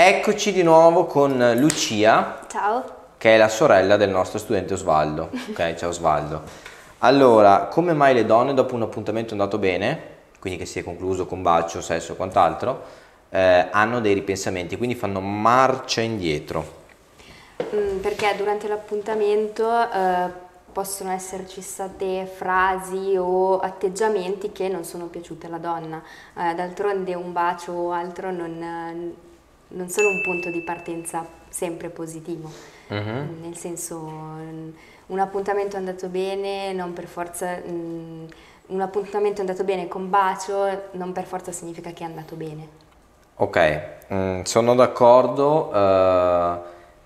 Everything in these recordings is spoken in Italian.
Eccoci di nuovo con Lucia, Ciao. che è la sorella del nostro studente Osvaldo. Ok, ciao Osvaldo. Allora, come mai le donne dopo un appuntamento andato bene, quindi che si è concluso con bacio, sesso e quant'altro, eh, hanno dei ripensamenti, quindi fanno marcia indietro? Mm, perché durante l'appuntamento eh, possono esserci state frasi o atteggiamenti che non sono piaciute alla donna. Eh, d'altronde un bacio o altro non, non sono un punto di partenza sempre positivo. Mhm. Nel senso, mm, un appuntamento è andato bene, non per forza. mm, un appuntamento è andato bene con bacio, non per forza significa che è andato bene. Ok, mm, sono d'accordo. eh,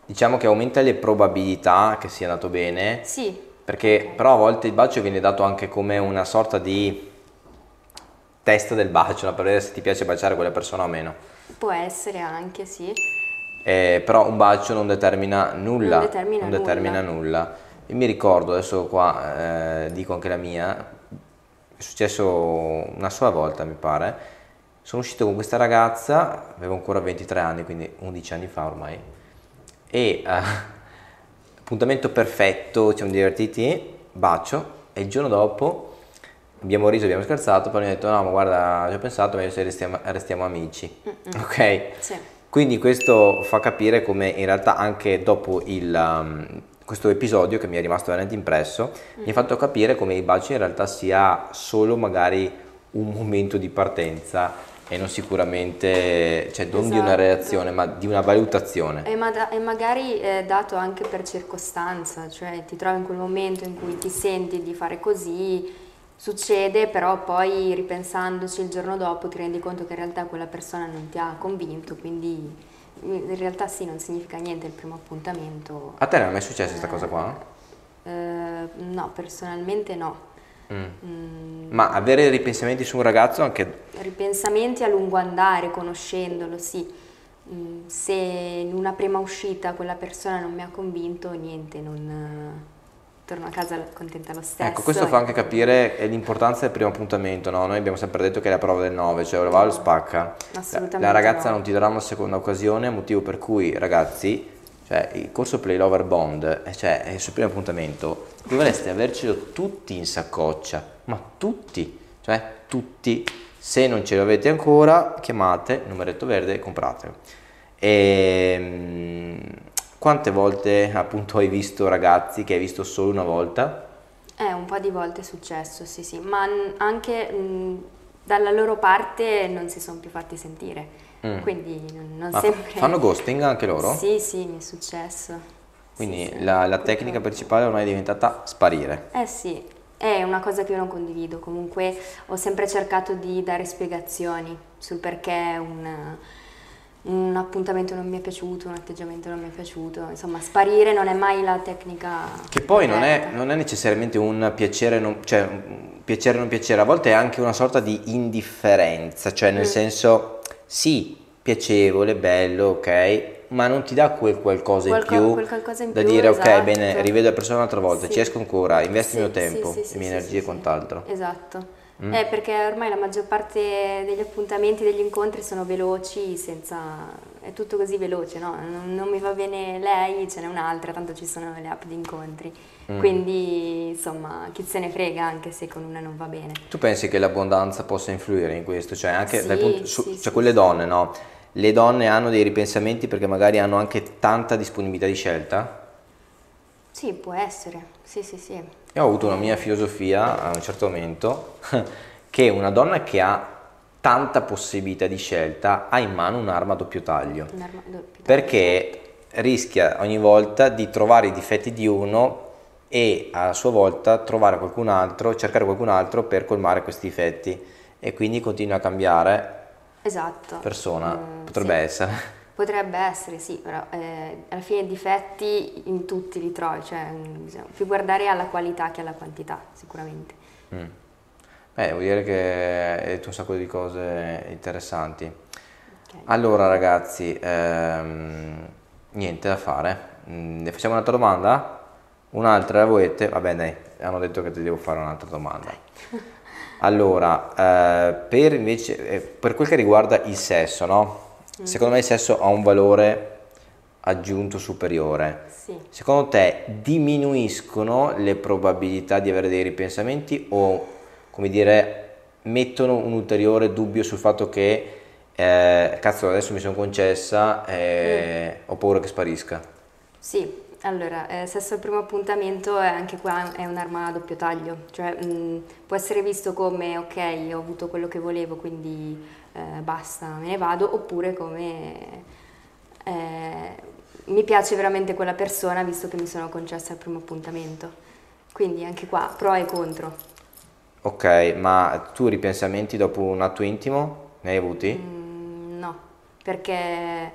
diciamo che aumenta le probabilità che sia andato bene. Sì, Perché Ok. però a volte il bacio viene dato anche come una sorta di test del bacio, no? per vedere se ti piace baciare quella persona o meno. può essere anche, sì. Eh, però un bacio non determina nulla. Non determina non nulla. determina nulla. Io mi ricordo, adesso qua eh, dico anche la mia, è successo una sola volta mi pare, sono uscito con questa ragazza, avevo ancora 23 anni, quindi 11 anni fa ormai, e eh, appuntamento perfetto, ci siamo divertiti, bacio, e il giorno dopo abbiamo riso, abbiamo scherzato, poi mi ha detto no ma guarda, ci ho pensato, meglio se restiamo, restiamo amici, ok? Sì. Quindi questo fa capire come in realtà anche dopo il, um, questo episodio che mi è rimasto veramente impresso, mi ha fatto capire come il bacio in realtà sia solo magari un momento di partenza e non sicuramente, cioè non di una Esatto. reazione, ma di una valutazione. E, ma- e magari è dato anche per circostanza, cioè ti trovi in quel momento in cui ti senti di fare così, succede, però poi ripensandoci il giorno dopo ti rendi conto che in realtà quella persona non ti ha convinto, quindi in realtà sì, non significa niente il primo appuntamento. A te non è mai successa questa cosa qua? Eh, no, personalmente no. Mm. Mm, Ma avere ripensamenti su un ragazzo anche... ripensamenti a lungo andare, conoscendolo, sì. Mm, Se in una prima uscita quella persona non mi ha convinto, niente, non eh, torno a casa contenta lo stesso. Ecco, questo fa anche capire eh, l'importanza del primo appuntamento, no? Noi abbiamo sempre detto che è la prova del 9, cioè o la va o lo spacca. Assolutamente La ragazza no. non ti darà una seconda occasione, motivo per cui, ragazzi, cioè il corso Play Lover Bond, eh, cioè il suo primo appuntamento, dovreste avercelo tutti in saccoccia, ma tutti, cioè tutti. Se non ce l'avete ancora, chiamate, numeretto verde e compratelo. E, mm, quante volte appunto hai visto ragazzi che hai visto solo una volta? Eh, un po' di volte è successo, sì, sì, ma anche mm, dalla loro parte non si sono più fatti sentire, Mm. quindi non, non sempre... fanno ghosting anche loro? Sì, sì, mi è successo. Quindi Sì, sì, la, la tecnica principale ormai è diventata sparire. Eh sì, è una cosa che io non condivido, comunque ho sempre cercato di dare spiegazioni sul perché un, un appuntamento non mi è piaciuto, un atteggiamento non mi è piaciuto, insomma sparire non è mai la tecnica Che poi non è, non è necessariamente un piacere, non, cioè piacere non piacere, a volte è anche una sorta di indifferenza, cioè nel Mm. senso sì, piacevole, bello, ok, ma non ti dà quel qualcosa in Qualco- più quel qualcosa in da più, dire ok, esatto. bene, rivedo la persona un'altra volta, Sì. ci esco ancora, investi il Sì, mio tempo, sì, le mie energie e quant'altro. Esatto. Mm. Eh, perché ormai la maggior parte degli appuntamenti, degli incontri sono veloci, senza... è tutto così veloce, no? Non, non mi va bene lei, ce n'è un'altra, tanto ci sono le app di incontri. Mm. Quindi, insomma, chi se ne frega anche se con una non va bene. Tu pensi che l'abbondanza possa influire in questo? Cioè anche Sì, dal punto, su- sì, cioè sì, quelle donne, no? Le donne hanno dei ripensamenti perché magari hanno anche tanta disponibilità di scelta? Sì, può essere, sì, sì, sì. Io ho avuto una mia filosofia a un certo momento che una donna che ha tanta possibilità di scelta ha in mano un'arma a doppio taglio Un'arma doppia. perché rischia ogni volta di trovare i difetti di uno e a sua volta trovare qualcun altro, cercare qualcun altro per colmare questi difetti e quindi continua a cambiare Esatto. persona, Mm, potrebbe sì. essere. Potrebbe essere, sì, però eh, alla fine i difetti in tutti li trovi, cioè mm, bisogna più guardare alla qualità che alla quantità, sicuramente. Mm. Beh, vuol dire che hai detto un sacco di cose interessanti. Ok. Allora ragazzi, ehm, niente da fare. Mm, ne facciamo un'altra domanda? Un'altra la volete? Vabbè dai, hanno detto che ti devo fare un'altra domanda. Allora, eh, per invece, eh, per quel che riguarda il sesso, no? Mm. Secondo me il sesso ha un valore aggiunto superiore. Sì. Secondo te diminuiscono le probabilità di avere dei ripensamenti o, come dire, mettono un ulteriore dubbio sul fatto che eh, cazzo adesso mi sono concessa e mm. ho paura che sparisca? Sì, allora, eh, sesso al primo appuntamento è anche qua è un'arma a doppio taglio, cioè mh, mm, può essere visto come ok, ho avuto quello che volevo, quindi eh, basta, me ne vado, oppure come eh, mi piace veramente quella persona visto che mi sono concessa al primo appuntamento. Quindi anche qua pro e contro. Ok, ma tu ripensamenti dopo un atto intimo ne hai avuti? Mm, no, perché...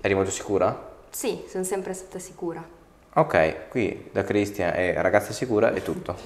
Eri molto sicura? Sì, sono sempre stata sicura. Ok, qui da Cristian e ragazza sicura è tutto.